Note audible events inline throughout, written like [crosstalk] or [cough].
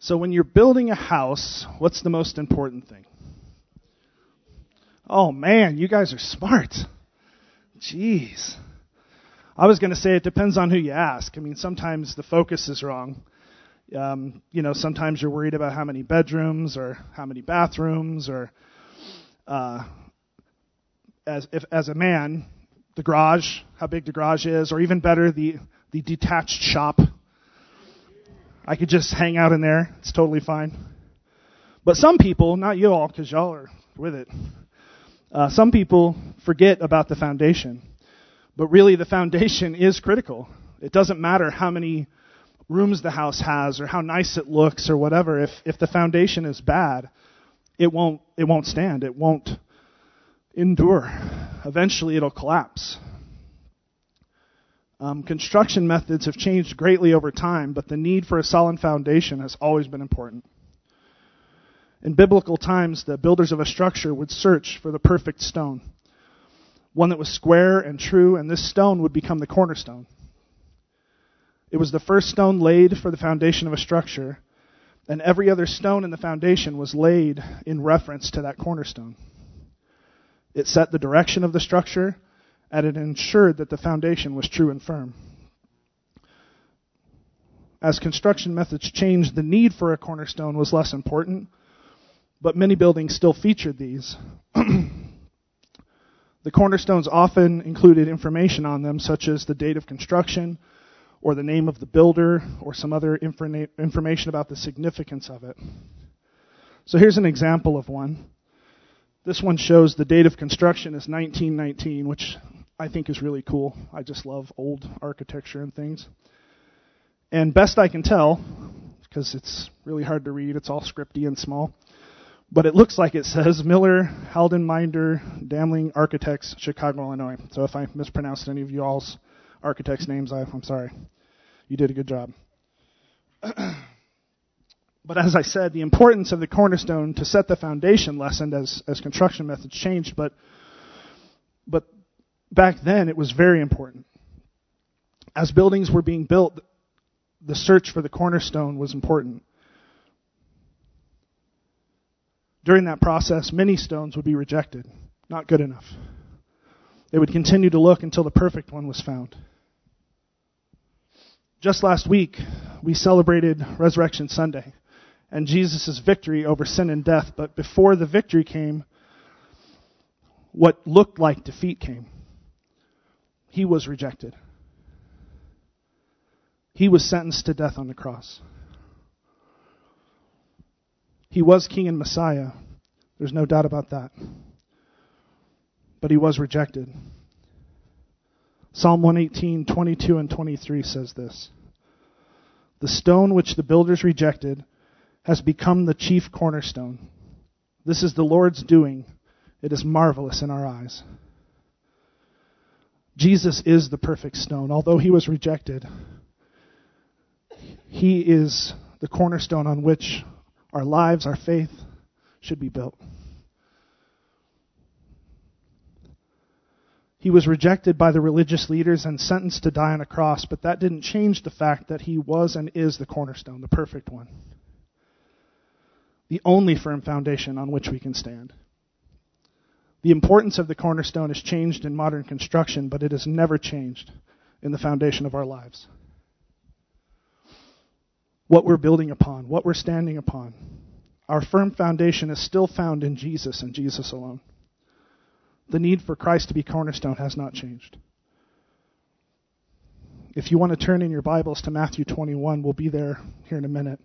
So when you're building a house, what's the most important thing? Oh man, you guys are smart. Jeez. I was going to say it depends on who you ask. I mean, sometimes the focus is wrong. Um, you know, sometimes you're worried about how many bedrooms or how many bathrooms or, uh, as if as a man, the garage, how big the garage is, or even better, the the detached shop. I could just hang out in there. It's totally fine. But some people, not you all, because y'all are with it. Uh, some people forget about the foundation. But really, the foundation is critical. It doesn't matter how many rooms the house has or how nice it looks or whatever. If, if the foundation is bad, it won't, it won't stand. It won't endure. Eventually, it'll collapse. Um, construction methods have changed greatly over time, but the need for a solid foundation has always been important. In biblical times, the builders of a structure would search for the perfect stone, one that was square and true, and this stone would become the cornerstone. It was the first stone laid for the foundation of a structure, and every other stone in the foundation was laid in reference to that cornerstone. It set the direction of the structure, and it ensured that the foundation was true and firm. As construction methods changed, the need for a cornerstone was less important, but many buildings still featured these. [clears throat] the cornerstones often included information on them, such as the date of construction, or the name of the builder, or some other informa- information about the significance of it. So here's an example of one. This one shows the date of construction is 1919, which I think is really cool. I just love old architecture and things. And best I can tell, because it's really hard to read, it's all scripty and small, but it looks like it says Miller, Halden Minder, Damling Architects, Chicago, Illinois. So if I mispronounced any of you all's architects' names, I, I'm sorry. You did a good job. [clears throat] but as I said, the importance of the cornerstone to set the foundation lessened as, as construction methods changed, but, but back then it was very important. As buildings were being built, the search for the cornerstone was important. During that process, many stones would be rejected. Not good enough. They would continue to look until the perfect one was found. Just last week, we celebrated Resurrection Sunday and Jesus' victory over sin and death. But before the victory came, what looked like defeat came. He was rejected. He was sentenced to death on the cross. He was king and Messiah. There's no doubt about that. But he was rejected. Psalm 118, 22 and 23 says this. The stone which the builders rejected has become the chief cornerstone. This is the Lord's doing. It is marvelous in our eyes. Jesus is the perfect stone. Although he was rejected, he is the cornerstone on which our lives, our faith should be built. He was rejected by the religious leaders and sentenced to die on a cross, but that didn't change the fact that he was and is the cornerstone, the perfect one. The only firm foundation on which we can stand. The importance of the cornerstone has changed in modern construction, but it has never changed in the foundation of our lives what we're building upon, what we're standing upon. Our firm foundation is still found in Jesus and Jesus alone. The need for Christ to be cornerstone has not changed. If you want to turn in your Bibles to Matthew 21, we'll be there here in a minute.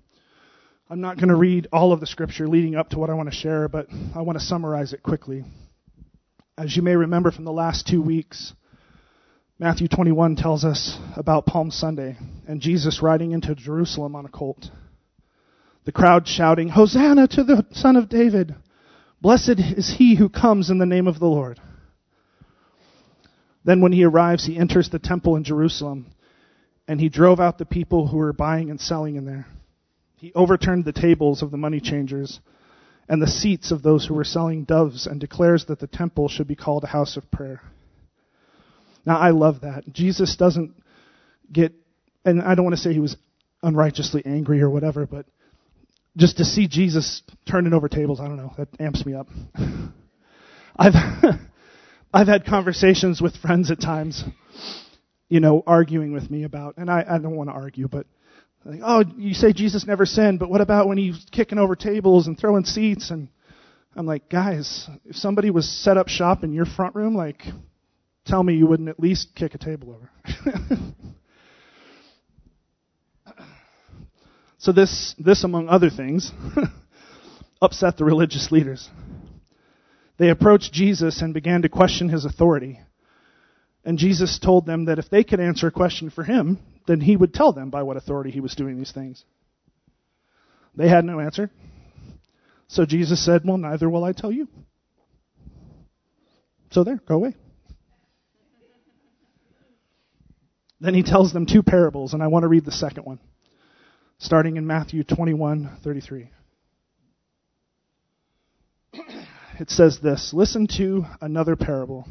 I'm not going to read all of the scripture leading up to what I want to share, but I want to summarize it quickly. As you may remember from the last two weeks, Matthew 21 tells us about Palm Sunday and Jesus riding into Jerusalem on a colt. The crowd shouting, Hosanna to the Son of David! Blessed is he who comes in the name of the Lord. Then when he arrives, he enters the temple in Jerusalem and he drove out the people who were buying and selling in there. He overturned the tables of the money changers and the seats of those who were selling doves and declares that the temple should be called a house of prayer. Now, I love that. Jesus doesn't get, and I don't want to say he was unrighteously angry or whatever, but just to see Jesus turning over tables, I don't know, that amps me up. [laughs] I've [laughs] I've had conversations with friends at times, you know, arguing with me about, and I, I don't want to argue, but like, oh, you say Jesus never sinned, but what about when he's kicking over tables and throwing seats? And I'm like, guys, if somebody was set up shop in your front room, like, tell me you wouldn't at least kick a table over. [laughs] so this, this among other things, [laughs] upset the religious leaders. They approached Jesus and began to question his authority. And Jesus told them that if they could answer a question for him, then he would tell them by what authority he was doing these things. They had no answer. So Jesus said, Well, neither will I tell you. So there, go away. Then he tells them two parables, and I want to read the second one, starting in Matthew 21:33. It says this, "Listen to another parable.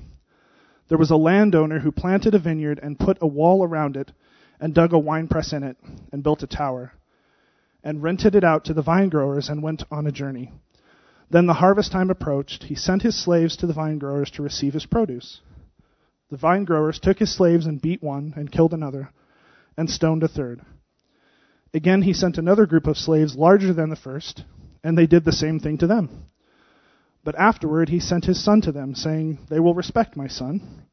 There was a landowner who planted a vineyard and put a wall around it and dug a winepress in it and built a tower and rented it out to the vine growers and went on a journey. Then the harvest time approached. He sent his slaves to the vine growers to receive his produce. The vine growers took his slaves and beat one and killed another and stoned a third. Again, he sent another group of slaves larger than the first, and they did the same thing to them. But afterward he sent his son to them, saying, They will respect my son.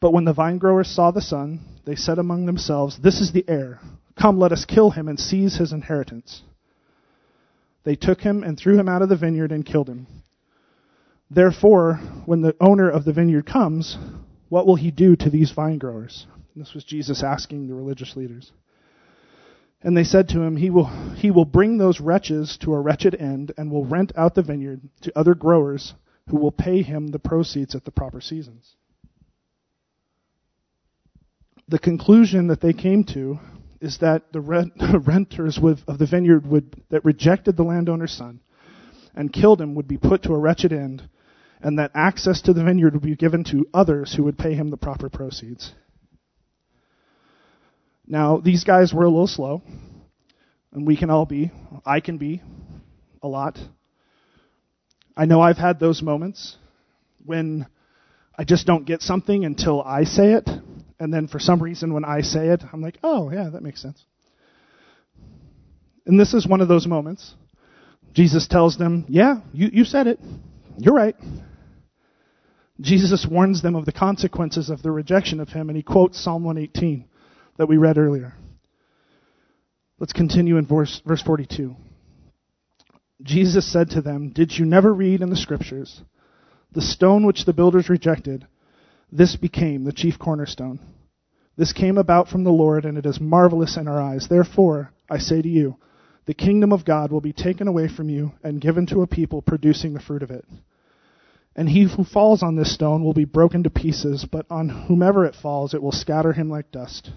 But when the vine growers saw the son, they said among themselves, This is the heir. Come, let us kill him and seize his inheritance. They took him and threw him out of the vineyard and killed him. Therefore, when the owner of the vineyard comes, what will he do to these vine growers? This was Jesus asking the religious leaders. And they said to him, he will, he will bring those wretches to a wretched end and will rent out the vineyard to other growers who will pay him the proceeds at the proper seasons. The conclusion that they came to is that the rent, [laughs] renters with, of the vineyard would, that rejected the landowner's son and killed him would be put to a wretched end, and that access to the vineyard would be given to others who would pay him the proper proceeds. Now, these guys were a little slow, and we can all be. I can be a lot. I know I've had those moments when I just don't get something until I say it, and then for some reason when I say it, I'm like, oh, yeah, that makes sense. And this is one of those moments. Jesus tells them, yeah, you, you said it. You're right. Jesus warns them of the consequences of the rejection of him, and he quotes Psalm 118 that we read earlier. Let's continue in verse, verse 42. Jesus said to them, Did you never read in the scriptures, the stone which the builders rejected, this became the chief cornerstone? This came about from the Lord, and it is marvelous in our eyes. Therefore, I say to you, the kingdom of God will be taken away from you and given to a people producing the fruit of it. And he who falls on this stone will be broken to pieces, but on whomever it falls, it will scatter him like dust.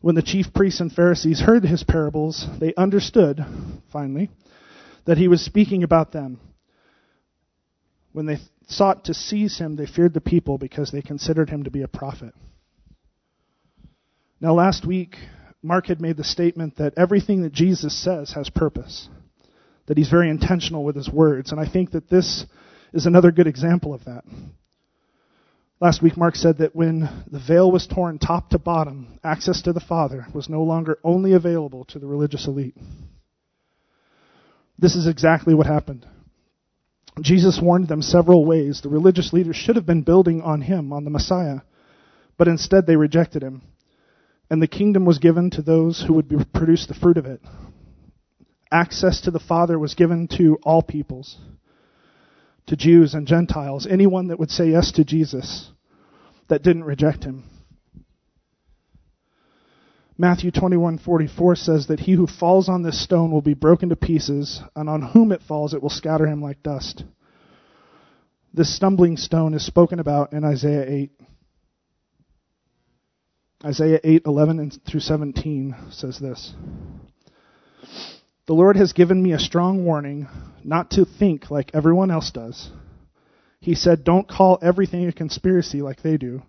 When the chief priests and Pharisees heard his parables, they understood, finally, that he was speaking about them. When they sought to seize him, they feared the people because they considered him to be a prophet. Now, last week, Mark had made the statement that everything that Jesus says has purpose, that he's very intentional with his words, and I think that this is another good example of that. Last week, Mark said that when the veil was torn top to bottom, access to the Father was no longer only available to the religious elite. This is exactly what happened. Jesus warned them several ways. The religious leaders should have been building on him, on the Messiah, but instead they rejected him. And the kingdom was given to those who would produce the fruit of it. Access to the Father was given to all peoples to Jews and Gentiles, anyone that would say yes to Jesus that didn't reject him. Matthew 21:44 says that he who falls on this stone will be broken to pieces, and on whom it falls it will scatter him like dust. This stumbling stone is spoken about in Isaiah 8. Isaiah 8:11 through 17 says this. The Lord has given me a strong warning not to think like everyone else does. He said, Don't call everything a conspiracy like they do,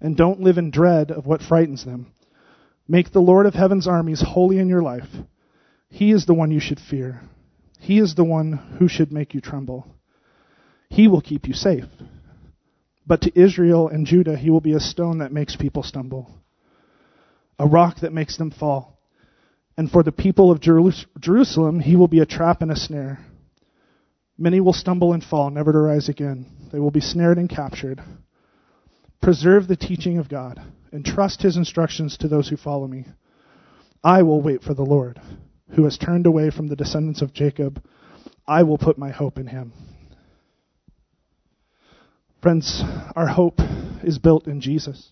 and don't live in dread of what frightens them. Make the Lord of heaven's armies holy in your life. He is the one you should fear. He is the one who should make you tremble. He will keep you safe. But to Israel and Judah, he will be a stone that makes people stumble, a rock that makes them fall. And for the people of Jerusalem, he will be a trap and a snare. Many will stumble and fall, never to rise again. They will be snared and captured. Preserve the teaching of God and trust his instructions to those who follow me. I will wait for the Lord, who has turned away from the descendants of Jacob. I will put my hope in him. Friends, our hope is built in Jesus,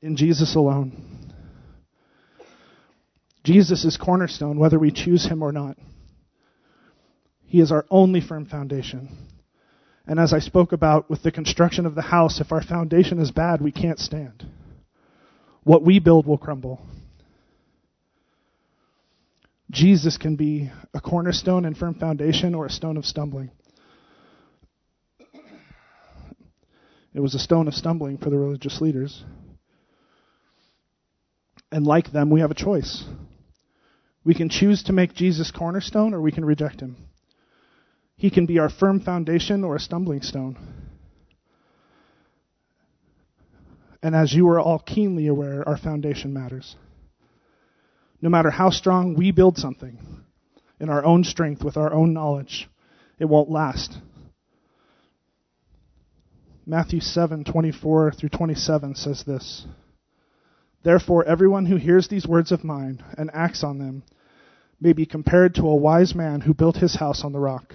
in Jesus alone. Jesus is cornerstone, whether we choose him or not. He is our only firm foundation. And as I spoke about with the construction of the house, if our foundation is bad, we can't stand. What we build will crumble. Jesus can be a cornerstone and firm foundation or a stone of stumbling. It was a stone of stumbling for the religious leaders. And like them, we have a choice. We can choose to make Jesus cornerstone or we can reject him. He can be our firm foundation or a stumbling stone. And as you are all keenly aware, our foundation matters. No matter how strong we build something in our own strength, with our own knowledge, it won't last. Matthew 7:24 through 27 says this. Therefore everyone who hears these words of mine and acts on them may be compared to a wise man who built his house on the rock.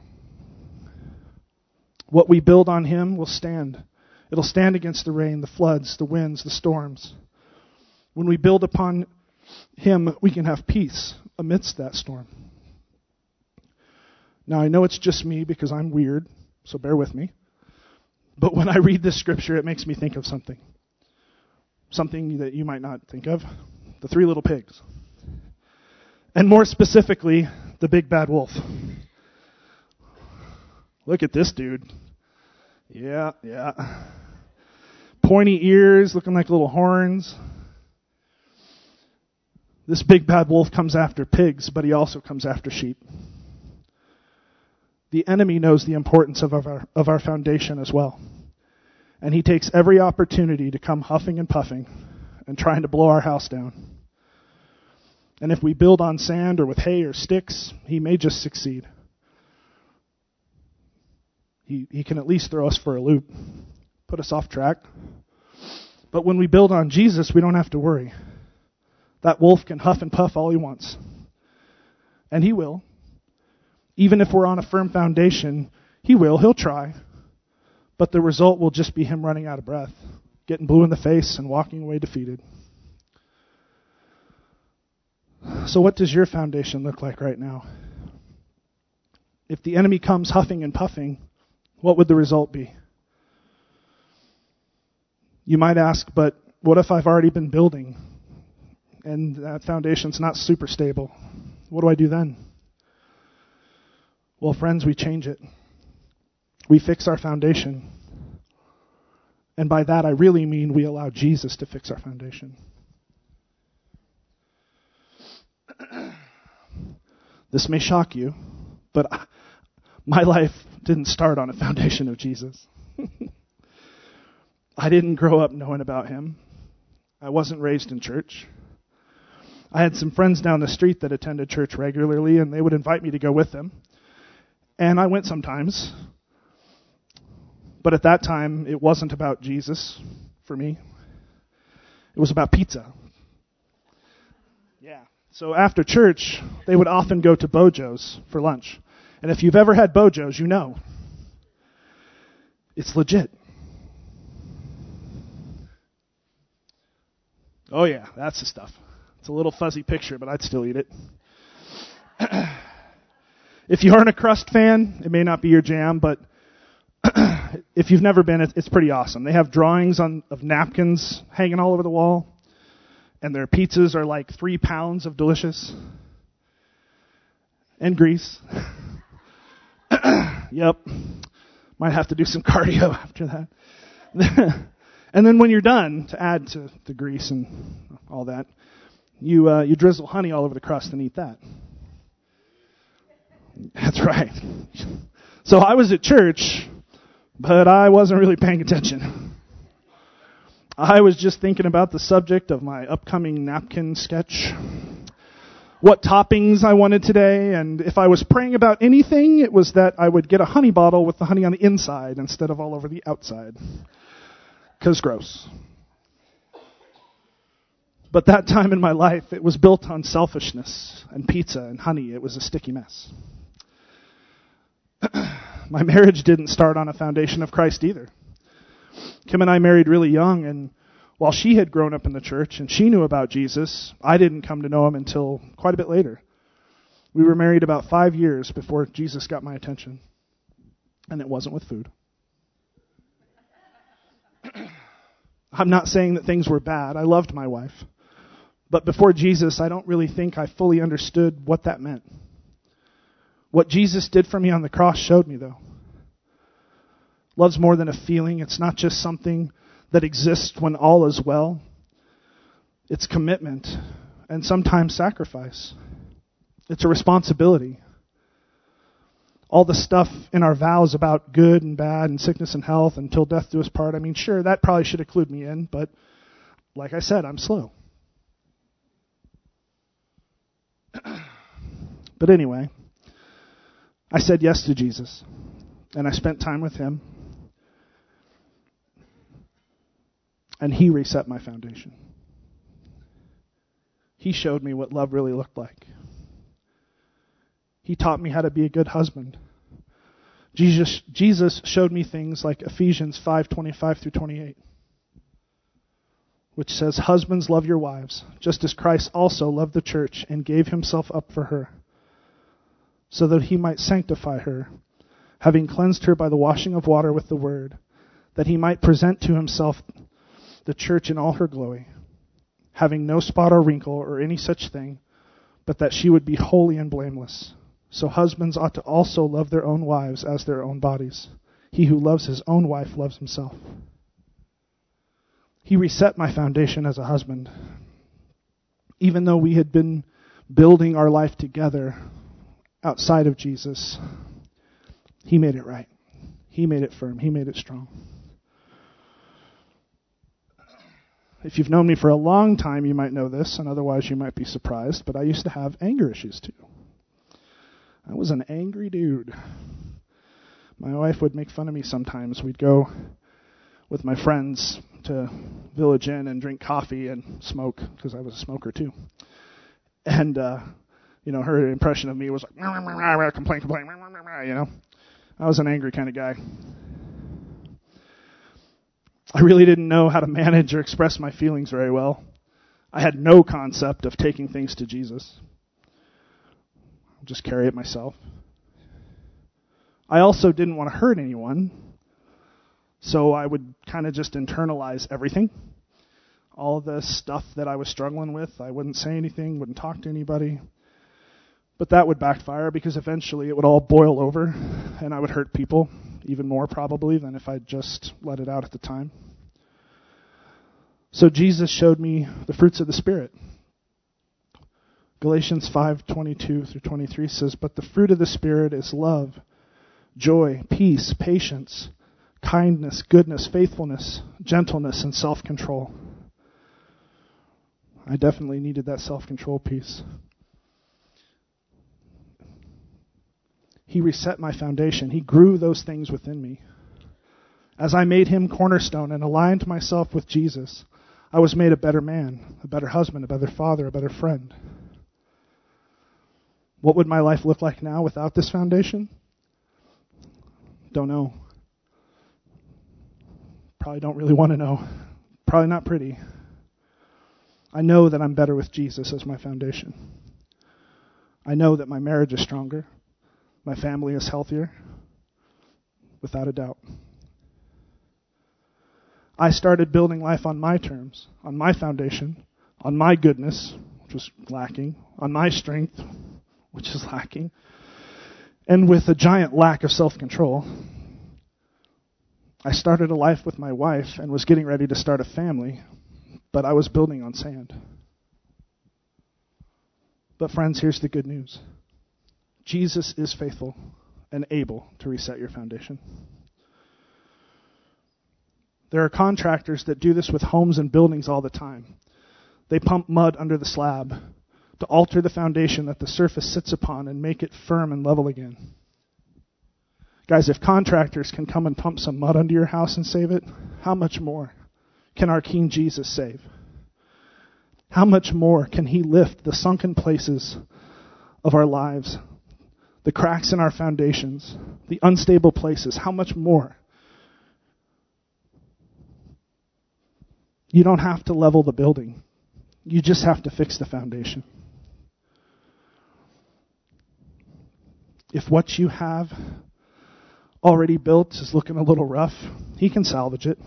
What we build on him will stand. It'll stand against the rain, the floods, the winds, the storms. When we build upon him, we can have peace amidst that storm. Now, I know it's just me because I'm weird, so bear with me. But when I read this scripture, it makes me think of something. Something that you might not think of the three little pigs. And more specifically, the big bad wolf. Look at this dude. Yeah, yeah. Pointy ears, looking like little horns. This big bad wolf comes after pigs, but he also comes after sheep. The enemy knows the importance of our, of our foundation as well. And he takes every opportunity to come huffing and puffing and trying to blow our house down. And if we build on sand or with hay or sticks, he may just succeed. He, he can at least throw us for a loop, put us off track. But when we build on Jesus, we don't have to worry. That wolf can huff and puff all he wants. And he will. Even if we're on a firm foundation, he will. He'll try. But the result will just be him running out of breath, getting blue in the face, and walking away defeated. So, what does your foundation look like right now? If the enemy comes huffing and puffing, what would the result be? You might ask, but what if I've already been building and that foundation's not super stable? What do I do then? Well, friends, we change it. We fix our foundation. And by that, I really mean we allow Jesus to fix our foundation. [clears throat] this may shock you, but my life didn't start on a foundation of Jesus. [laughs] I didn't grow up knowing about him. I wasn't raised in church. I had some friends down the street that attended church regularly, and they would invite me to go with them. And I went sometimes. But at that time, it wasn't about Jesus for me. It was about pizza. Yeah. So after church, they would often go to Bojo's for lunch. And if you've ever had Bojo's, you know. It's legit. Oh yeah, that's the stuff. It's a little fuzzy picture, but I'd still eat it. [clears throat] if you aren't a crust fan, it may not be your jam, but [clears throat] if you've never been, it's pretty awesome. They have drawings on of napkins hanging all over the wall, and their pizzas are like three pounds of delicious and grease. [laughs] [clears throat] yep, might have to do some [laughs] cardio after that. [laughs] and then when you're done, to add to the grease and all that, you uh, you drizzle honey all over the crust and eat that. That's right. So I was at church but I wasn't really paying attention. I was just thinking about the subject of my upcoming napkin sketch, what toppings I wanted today, and if I was praying about anything, it was that I would get a honey bottle with the honey on the inside instead of all over the outside. Because gross. But that time in my life, it was built on selfishness and pizza and honey. It was a sticky mess. [clears throat] My marriage didn't start on a foundation of Christ either. Kim and I married really young, and while she had grown up in the church and she knew about Jesus, I didn't come to know him until quite a bit later. We were married about five years before Jesus got my attention, and it wasn't with food. [clears throat] I'm not saying that things were bad. I loved my wife. But before Jesus, I don't really think I fully understood what that meant. What Jesus did for me on the cross showed me, though. Love's more than a feeling, it's not just something that exists when all is well. It's commitment and sometimes sacrifice. It's a responsibility. All the stuff in our vows about good and bad and sickness and health until death do us part, I mean, sure, that probably should include me in, but like I said, I'm slow. [clears throat] but anyway, I said yes to Jesus, and I spent time with him, and he reset my foundation. He showed me what love really looked like. He taught me how to be a good husband. Jesus, Jesus showed me things like Ephesians 5:25 through 28, which says, "Husbands, love your wives, just as Christ also loved the church and gave himself up for her." so that he might sanctify her, having cleansed her by the washing of water with the word, that he might present to himself the church in all her glory, having no spot or wrinkle or any such thing, but that she would be holy and blameless. So husbands ought to also love their own wives as their own bodies. He who loves his own wife loves himself. He reset my foundation as a husband. Even though we had been building our life together outside of Jesus, He made it right. He made it firm. He made it strong. If you've known me for a long time, you might know this, and otherwise you might be surprised, but I used to have anger issues too. I was an angry dude. My wife would make fun of me sometimes. We'd go with my friends to Village Inn and drink coffee and smoke, because I was a smoker too. And uh, you know, her impression of me was like, complain, complain, you know. I was an angry kind of guy. I really didn't know how to manage or express my feelings very well. I had no concept of taking things to Jesus. I'll just carry it myself. I also didn't want to hurt anyone, so I would kind of just internalize everything. All the stuff that I was struggling with, I wouldn't say anything, wouldn't talk to anybody. But that would backfire because eventually it would all boil over and I would hurt people even more probably than if I'd just let it out at the time. So Jesus showed me the fruits of the spirit. Galatians 5:22 through 23 says, "But the fruit of the spirit is love, joy, peace, patience, kindness, goodness, faithfulness, gentleness, and self-control." I definitely needed that self-control piece. He reset my foundation. He grew those things within me. As I made him cornerstone and aligned myself with Jesus, I was made a better man, a better husband, a better father, a better friend. What would my life look like now without this foundation? Don't know. Probably don't really want to know. Probably not pretty. I know that I'm better with Jesus as my foundation. I know that my marriage is stronger, my family is healthier, without a doubt. I started building life on my terms, on my foundation, on my goodness, which was lacking, on my strength, which is lacking, and with a giant lack of self control. I started a life with my wife and was getting ready to start a family, but I was building on sand. But, friends, here's the good news Jesus is faithful and able to reset your foundation. There are contractors that do this with homes and buildings all the time. They pump mud under the slab to alter the foundation that the surface sits upon and make it firm and level again. Guys, if contractors can come and pump some mud under your house and save it, how much more can our King Jesus save? How much more can He lift the sunken places of our lives, the cracks in our foundations, the unstable places? How much more? You don't have to level the building. You just have to fix the foundation. If what you have already built is looking a little rough, he can salvage it.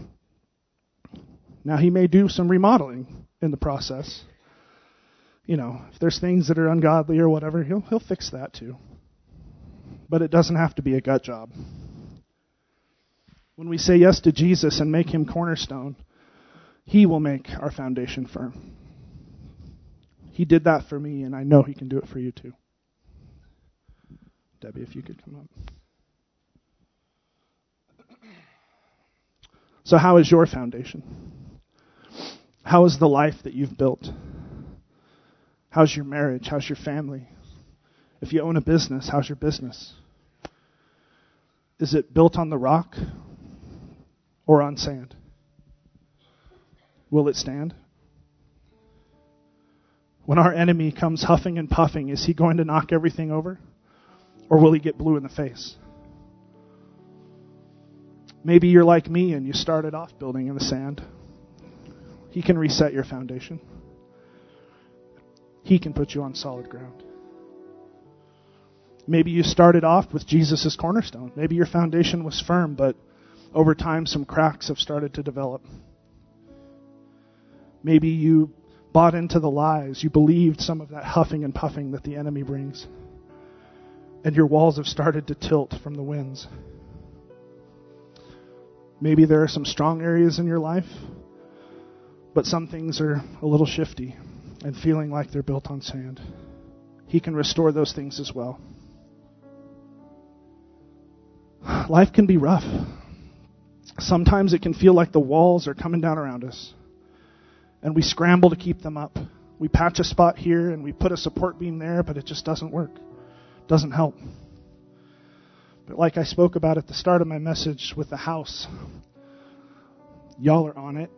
Now, he may do some remodeling in the process. You know, if there's things that are ungodly or whatever, he'll, he'll fix that too. But it doesn't have to be a gut job. When we say yes to Jesus and make him cornerstone, he will make our foundation firm. He did that for me, and I know He can do it for you too. Debbie, if you could come up. So, how is your foundation? How is the life that you've built? How's your marriage? How's your family? If you own a business, how's your business? Is it built on the rock or on sand? Will it stand? When our enemy comes huffing and puffing, is he going to knock everything over? Or will he get blue in the face? Maybe you're like me and you started off building in the sand. He can reset your foundation. He can put you on solid ground. Maybe you started off with Jesus as cornerstone. Maybe your foundation was firm, but over time some cracks have started to develop. Maybe you bought into the lies. You believed some of that huffing and puffing that the enemy brings. And your walls have started to tilt from the winds. Maybe there are some strong areas in your life, but some things are a little shifty and feeling like they're built on sand. He can restore those things as well. Life can be rough. Sometimes it can feel like the walls are coming down around us and we scramble to keep them up. We patch a spot here and we put a support beam there, but it just doesn't work. Doesn't help. But like I spoke about at the start of my message with the house, y'all are on it.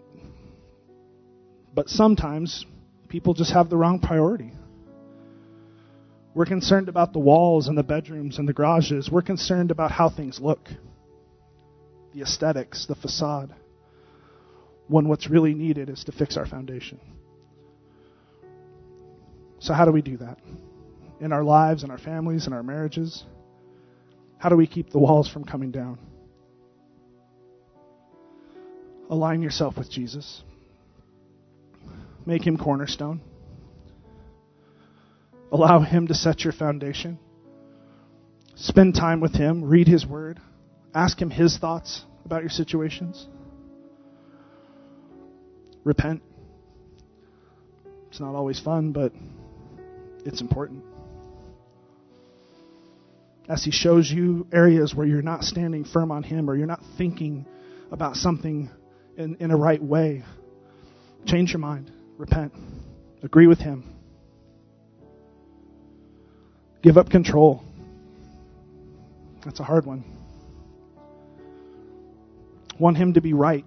But sometimes people just have the wrong priority. We're concerned about the walls and the bedrooms and the garages. We're concerned about how things look, the aesthetics, the facade when what's really needed is to fix our foundation. So, how do we do that? In our lives, in our families, in our marriages? How do we keep the walls from coming down? Align yourself with Jesus. Make him cornerstone. Allow him to set your foundation. Spend time with him. Read his word. Ask him his thoughts about your situations repent. It's not always fun, but it's important. As He shows you areas where you're not standing firm on Him or you're not thinking about something in, in a right way, change your mind, repent, agree with Him, give up control. That's a hard one. Want Him to be right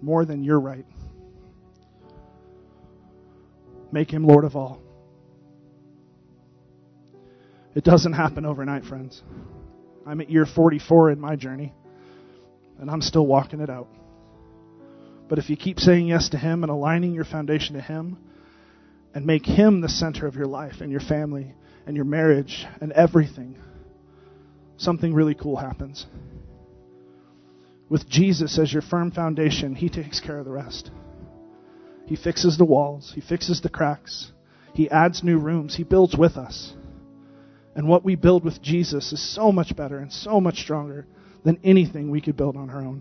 more than you're right. Make him Lord of all. It doesn't happen overnight, friends. I'm at year 44 in my journey, and I'm still walking it out. But if you keep saying yes to Him and aligning your foundation to Him, and make Him the center of your life and your family, and your marriage and everything, something really cool happens. With Jesus as your firm foundation, He takes care of the rest. He fixes the walls, He fixes the cracks, He adds new rooms, He builds with us. And what we build with Jesus is so much better and so much stronger than anything we could build on our own.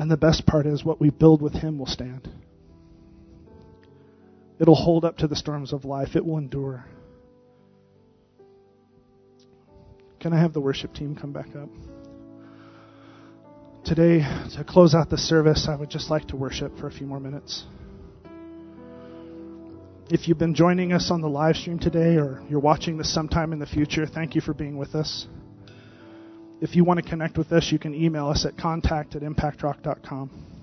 And the best part is what we build with Him will stand. It'll hold up to the storms of life, it will endure. Can I have the worship team come back up? Today, to close out the service, I would just like to worship for a few more minutes. If you've been joining us on the live stream today or you're watching this sometime in the future, thank you for being with us. If you want to connect with us, you can email us at contact at impactrock.com.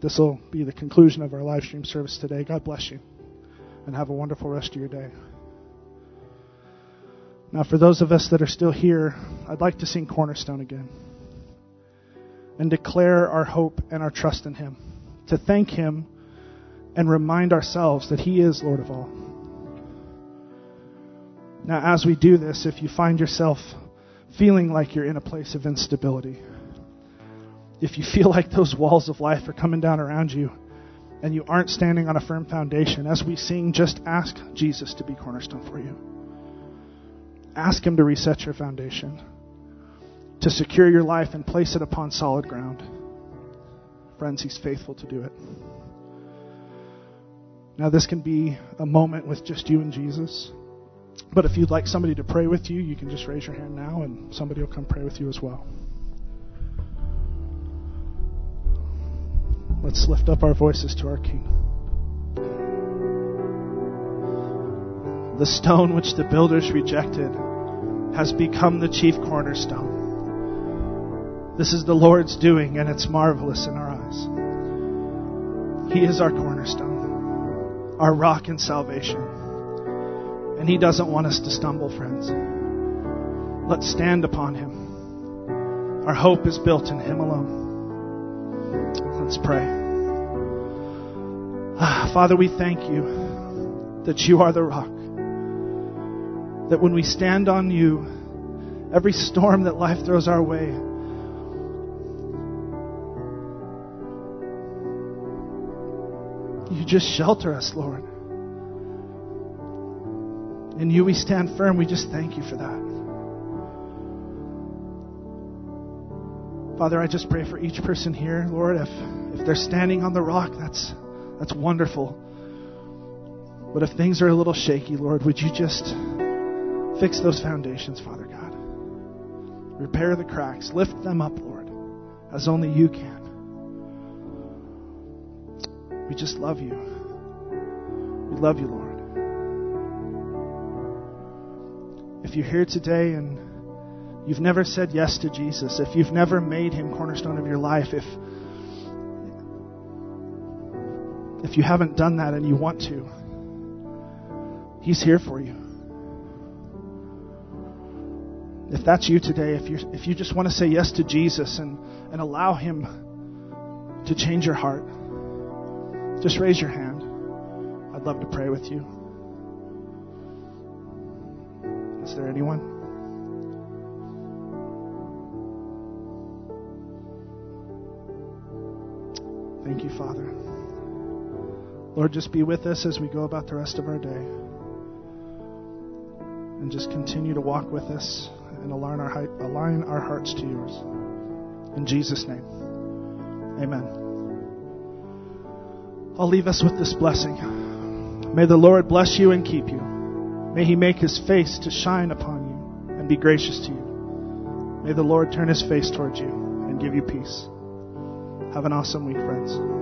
This will be the conclusion of our live stream service today. God bless you and have a wonderful rest of your day. Now, for those of us that are still here, I'd like to sing Cornerstone again and declare our hope and our trust in Him, to thank Him and remind ourselves that He is Lord of all. Now, as we do this, if you find yourself feeling like you're in a place of instability, if you feel like those walls of life are coming down around you and you aren't standing on a firm foundation, as we sing, just ask Jesus to be cornerstone for you. Ask Him to reset your foundation, to secure your life and place it upon solid ground. Friends, He's faithful to do it. Now, this can be a moment with just you and Jesus. But if you'd like somebody to pray with you, you can just raise your hand now and somebody will come pray with you as well. Let's lift up our voices to our King. The stone which the builders rejected has become the chief cornerstone. This is the Lord's doing, and it's marvelous in our eyes. He is our cornerstone, our rock and salvation. And He doesn't want us to stumble, friends. Let's stand upon Him. Our hope is built in Him alone. Let's pray. Ah, Father, we thank you that you are the rock that when we stand on you, every storm that life throws our way, you just shelter us, Lord. In you we stand firm. We just thank you for that. Father, I just pray for each person here, Lord. If if they're standing on the rock, that's that's wonderful. But if things are a little shaky, Lord, would you just Fix those foundations, Father God. Repair the cracks. Lift them up, Lord, as only you can. We just love you. We love you, Lord. If you're here today and you've never said yes to Jesus, if you've never made him cornerstone of your life, if if you haven't done that and you want to, he's here for you. If that's you today, if you if you just want to say yes to Jesus and, and allow him to change your heart, just raise your hand. I'd love to pray with you. Is there anyone? Thank you, Father. Lord, just be with us as we go about the rest of our day. And just continue to walk with us and align our, align our hearts to yours. In Jesus' name, amen. I'll leave us with this blessing. May the Lord bless you and keep you. May he make his face to shine upon you and be gracious to you. May the Lord turn his face towards you and give you peace. Have an awesome week, friends.